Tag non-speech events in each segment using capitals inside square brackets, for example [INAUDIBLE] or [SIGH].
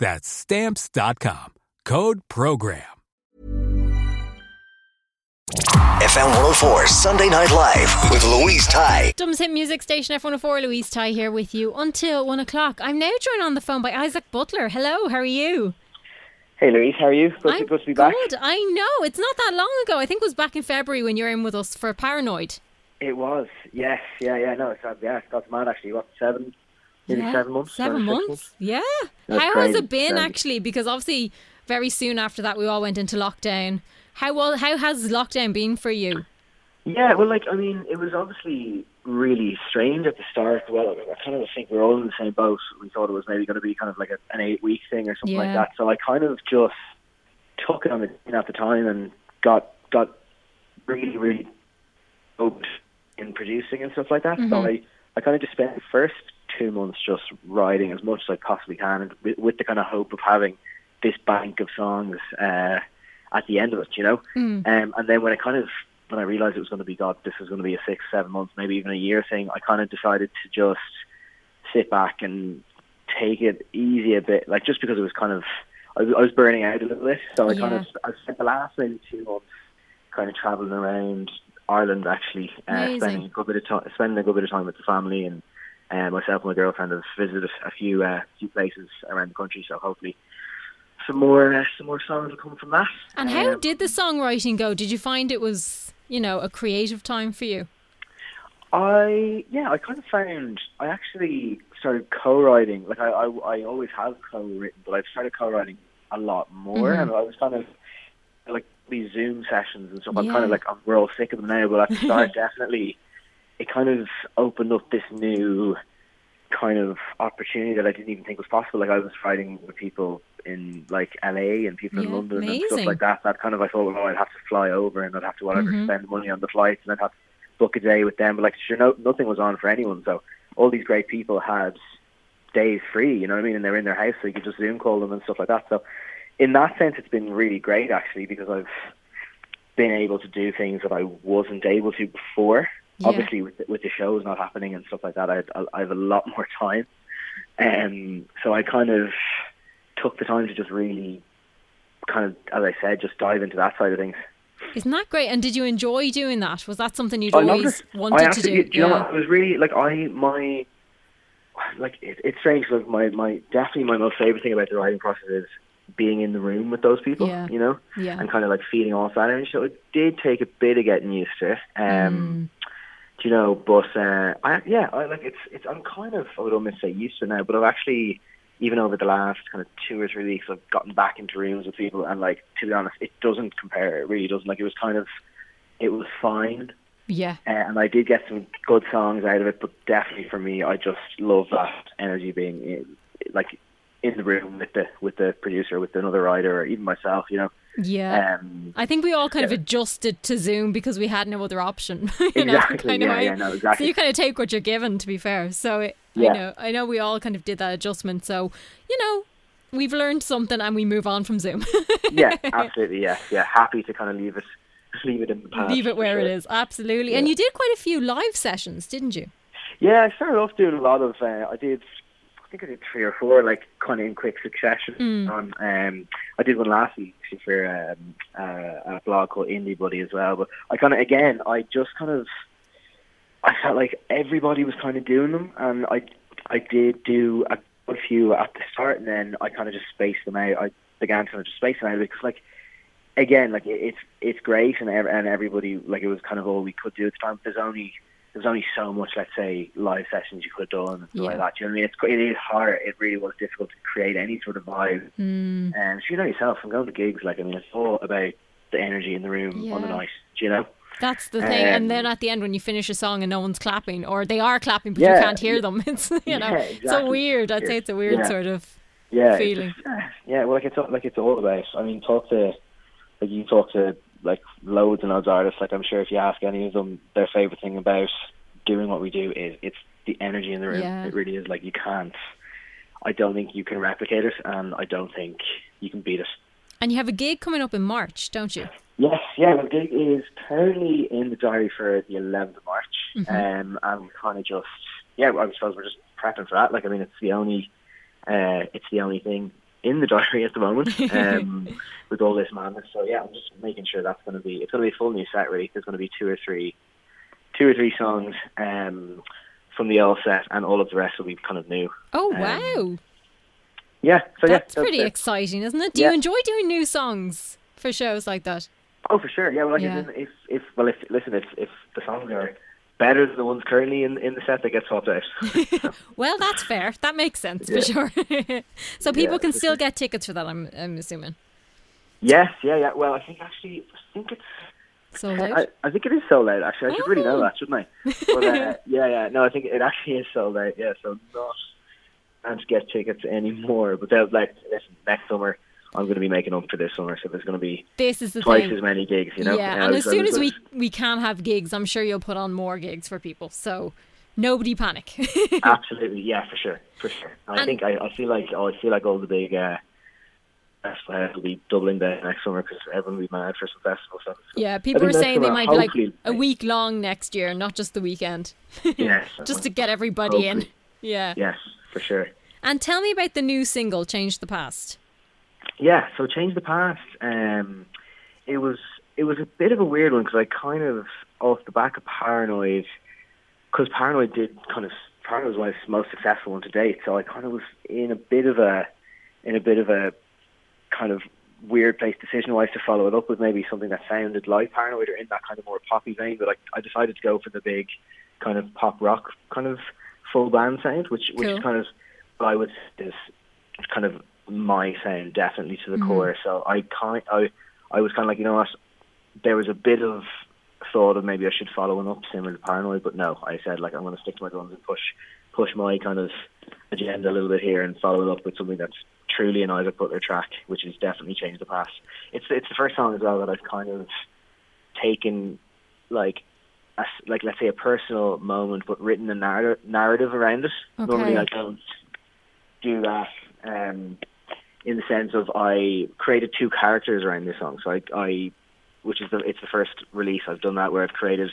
That's Stamps.com. Code PROGRAM. FM 104 Sunday Night Live with Louise Ty. Dumb's Hit Music Station F104, Louise Ty here with you until one o'clock. I'm now joined on the phone by Isaac Butler. Hello, how are you? Hey Louise, how are you? Good, I'm to, good to be back. Good, I know. It's not that long ago. I think it was back in February when you were in with us for Paranoid. It was, yes, yeah, yeah, no, it's, uh, yeah, that's mad actually. What, seven, maybe Yeah, seven months? Seven six months? Yeah. That's how has crazy, it been actually? Because obviously, very soon after that, we all went into lockdown. How well? How has lockdown been for you? Yeah, well, like, I mean, it was obviously really strange at the start. Well, I kind of think we we're all in the same boat. We thought it was maybe going to be kind of like a, an eight-week thing or something like that. So I kind of just took it on the at the time and got got really, really hoped in producing and stuff like that. So mm-hmm. I, I kind of just spent the first two months just writing as much as I possibly can, and with, with the kind of hope of having this bank of songs uh, at the end of it, you know. Um, and then when I kind of when I realized it was going to be God, this was going to be a six, seven months, maybe even a year thing, I kind of decided to just sit back and take it easy a bit, like just because it was kind of I was, I was burning out a little bit, so I kind of I spent the last maybe two months kind of traveling around Ireland actually, uh, spending a good bit of time, spending a good bit of time with the family, and uh, myself and my girlfriend have visited a few uh, few places around the country. So hopefully, some more uh, some more songs will come from that. And how Um, did the songwriting go? Did you find it was, you know, a creative time for you? I yeah, I kind of found I actually started co-writing. Like I, I, I always have co-written, but I've started co-writing a lot more, Mm-hmm. and I was kind of like these Zoom sessions and stuff. I'm kind of like I'm, we're all sick of them now, but at the start, [LAUGHS] definitely, it kind of opened up this new kind of opportunity that I didn't even think was possible. Like I was writing with people in like LA and people in Yeah, London and stuff like that. That kind of I thought, well, I'd have to fly over and I'd have to whatever Mm-hmm. spend money on the flights and I'd have to book a day with them. But like, sure, no, nothing was on for anyone. So all these great people had days free. You know what I mean? And they're in their house, so you could just Zoom call them and stuff like that. So in that sense, it's been really great actually because I've been able to do things that I wasn't able to before. Yeah. Obviously, with the, with the shows not happening and stuff like that, I, I have a lot more time. Um, so I kind of took the time to just really, kind of, as I said, just dive into that side of things. Isn't that great? And did you enjoy doing that? Was that something you'd I always wanted to absolutely, do? you know what? I was really like I my like it, it's strange. Like my my definitely my most favorite thing about the writing process is being in the room with those people. Yeah. You know, Yeah. and kind of like feeding off that energy. So it did take a bit of getting used to. it. Um, do you know? But uh, I yeah, I like it's it's. I'm kind of I would almost say used to now, but I've actually. Even over the last kind of two or three weeks, I've gotten back into rooms with people, and like to be honest, it doesn't compare. It really doesn't. Like it was kind of, it was fine, Yeah. uh, and I did get some good songs out of it, but definitely for me, I just love that energy being in, like in the room with the with the producer, with another writer, or even myself. You know, Yeah. um, I think we all kind of adjusted to Zoom because we had no other option. [LAUGHS] you know, Exactly, kind of yeah, way. yeah, no, exactly. So you kind of take what you're given, to be fair. So it, I Yeah. know, I know, we all kind of did that adjustment. So you know, we've learned something and we move on from Zoom. [LAUGHS] yeah, absolutely. Yeah, yeah. Happy to kind of leave it, leave it in the past. Leave it where it sure. is. Absolutely. And you did quite a few live sessions, didn't you? Yeah, I started off doing a lot of. Uh, I did, I think I did three or four, like kind of in quick succession. On, um, I did one last week actually for um, uh, a blog called Indie Buddy as well. But I kind of, again, I just kind of, I felt like everybody was kind of doing them, and I, I did do a, a few at the start, and then I kind of just spaced them out. I began to kind of just space them out because, like, again, like it, it's it's great, and and everybody like it was kind of all we could do at the time. There's only there's only so much, let's say, live sessions you could have done and stuff like that. Do you know what I mean? It's it is hard. It really was difficult to create any sort of vibe. Hmm. And so you know yourself, I'm going to gigs. Like I mean, it's all about the energy in the room on the night. Do you know? That's the thing. Um, and then at the end, when you finish a song and no one's clapping, or they are clapping but Yeah, you can't hear them, [LAUGHS] it's you know, Yeah, it's a weird. I'd say it's a weird Yeah. sort of yeah, feeling. just- [SIGHS] yeah, well, like it's all- like it's all about. I mean, talk to like you talk to like loads and loads of artists. Like I'm sure if you ask any of them, their favorite thing about doing what we do is it's the energy in the room. Yeah. It really is. Like you can't. I don't think you can replicate it, and I don't think you can beat it. And you have a gig coming up in March, don't you? Yes, yeah, the gig is currently in the diary for the 11th of March, Mm-hmm. um, and we're kind of just, yeah, I suppose we're just prepping for that. Like, I mean, it's the only, uh, it's the only thing in the diary at the moment, [LAUGHS] um, with all this madness. So yeah, I'm just making sure that's going to be, it's going to be a full new set. Really, there's going to be two or three, two or three songs um, from the old set, and all of the rest will be kind of new. Oh Um, wow, Yeah, so that's yeah, pretty it. exciting, isn't it? Do Yeah. you enjoy doing new songs for shows like that? Oh, for sure. Yeah, well, like Yeah. If, if if well, if listen, if if the songs are better than the ones currently in in the set, that get swapped out. [LAUGHS] Well, that's fair. That makes sense for sure. [LAUGHS] so people Yeah, can still sure. get tickets for that. I'm, I'm assuming. yes, yeah, yeah. Well, I think actually, I think it's. Sold I, out. I think it is sold out. Actually, I should really know Oh. that, shouldn't I? But uh, [LAUGHS] yeah, yeah. No, I think it actually is sold out. Yeah, so not and to get tickets anymore. But they'll like listen, next summer. I'm going to be making up for this summer, so there's going to be This is the twice thing. as many gigs. You know. yeah, And and as soon as we we can have gigs, I'm sure you'll put on more gigs for people. So nobody panic. [LAUGHS] Absolutely, yeah, for sure, for sure. And I think I, I feel like oh, I feel like all the big uh, festival will be doubling down next summer because everyone will be mad for some festival stuff. So yeah, people are saying they might be like a week long next year, not just the weekend, [LAUGHS] Yes, just to get everybody in. Hopefully. Yeah. yes, for sure. And tell me about the new single, "Change the Past." Yeah, so change the past. Um, it was it was a bit of a weird one because I kind of off the back of Paranoid, because Paranoid did kind of Paranoid was my most successful one to date. So I kind of was in a bit of a in a bit of a kind of weird place decision wise to follow it up with maybe something that sounded like Paranoid or in that kind of more poppy vein. But I, I decided to go for the big kind of pop rock kind of full band sound, which which Cool. is kind of I would say is kind of my sound definitely to the core. So I kind I I was kind of like you know what there was a bit of thought of maybe I should follow one up similar to Paranoid, but no, I said like I'm going to stick to my guns and push push my kind of agenda a little bit here and follow it up with something that's truly an Isaac Butler track, which has definitely changed the past. It's it's the first song as well that I've kind of taken like a, like let's say a personal moment, but written a narrative narrative around it. Normally I don't do that. Um, in the sense of I created two characters around this song. So I, I which is the it's the first release I've done that where I've created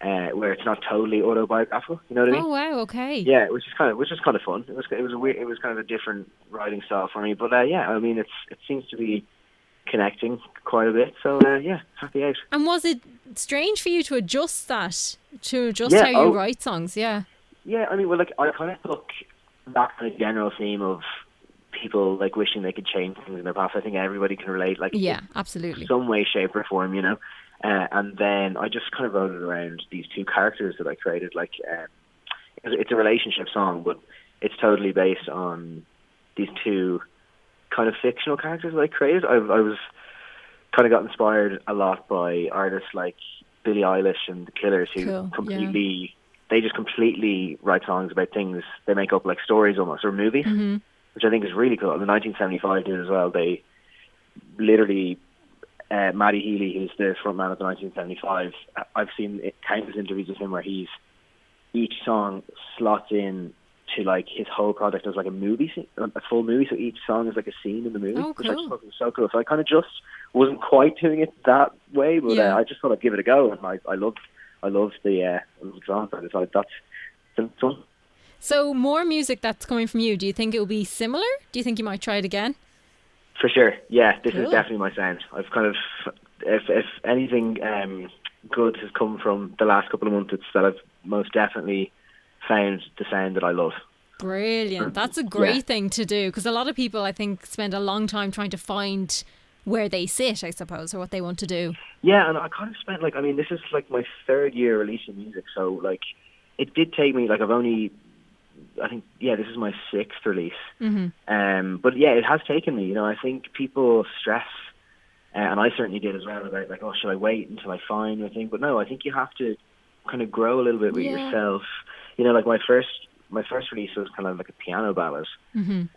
uh, where it's not totally autobiographical. You know what I mean? Oh wow, okay. Yeah, which is kind of which is kind of fun. It was it was a weird, it was kind of a different writing style for me. But uh, yeah, I mean it's it seems to be connecting quite a bit. So uh, yeah, happy out. And was it strange for you to adjust that to adjust Yeah, how you oh. write songs? Yeah. Yeah, I mean, well, like I kind of took that kind of general theme of people like wishing they could change things in their past. I think everybody can relate. Like Yeah, absolutely. some way, shape, or form, you know. Uh, and then I just kind of wrote it around these two characters that I created. Like, um, it's a relationship song, but it's totally based on these two kind of fictional characters that I created. I, I was kind of got inspired a lot by artists like Billie Eilish and The Killers, who Cool, yeah. completely they just completely write songs about things. They make up like stories almost or movies, Mm-hmm. Which I think is really cool. And the 1975 did as well. They literally uh, Matty Healy, who's the frontman of the 1975, I- I've seen it- countless interviews with him where he's each song slots in to like his whole project as like a movie, scene, a full movie. So each song is like a scene in the movie, Oh, cool. which I just thought was so cool. So I kind of just wasn't quite doing it that way, but Yeah. uh, I just thought I'd give it a go, and I I loved I loved the uh, I loved the song. So that's that's fun. So more music that's coming from you. Do you think it will be similar? Do you think you might try it again? For sure, yeah. This Cool. is definitely my sound. I've kind of, if if anything um, good has come from the last couple of months, it's that I've most definitely found the sound that I love. Brilliant. That's a great Yeah. thing to do because a lot of people, I think, spend a long time trying to find where they sit, I suppose, or what they want to do. Yeah, and I kind of spent like I mean, this is like my third year releasing music, so like it did take me like I've only. I think yeah, this is my sixth release. Mm-hmm. Um, but yeah, it has taken me. You know, I think people stress, uh, and I certainly did as well. About like, oh, should I wait until I find a thing? But no, I think you have to kind of grow a little bit with Yeah. yourself. You know, like my first my first release was kind of like a piano ballad,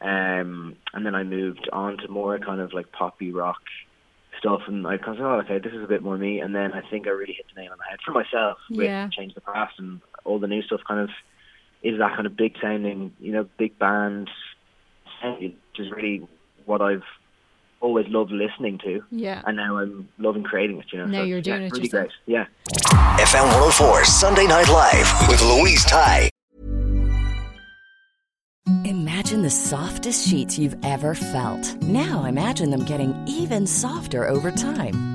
um, and then I moved on to more kind of like poppy rock stuff, and I kind of oh, okay, this is a bit more me. And then I think I really hit the nail on the head for myself with Yeah. Change the Past and all the new stuff. Kind of is that kind of big sounding, you know, big band sound, which is really what I've always loved listening to. Yeah. And now I'm loving creating it. You know, Now so, you're doing yeah, it really yourself. great. Yeah. FM 104 Sunday Night Live with Louise Ty. Imagine the softest sheets you've ever felt. Now imagine them getting even softer over time.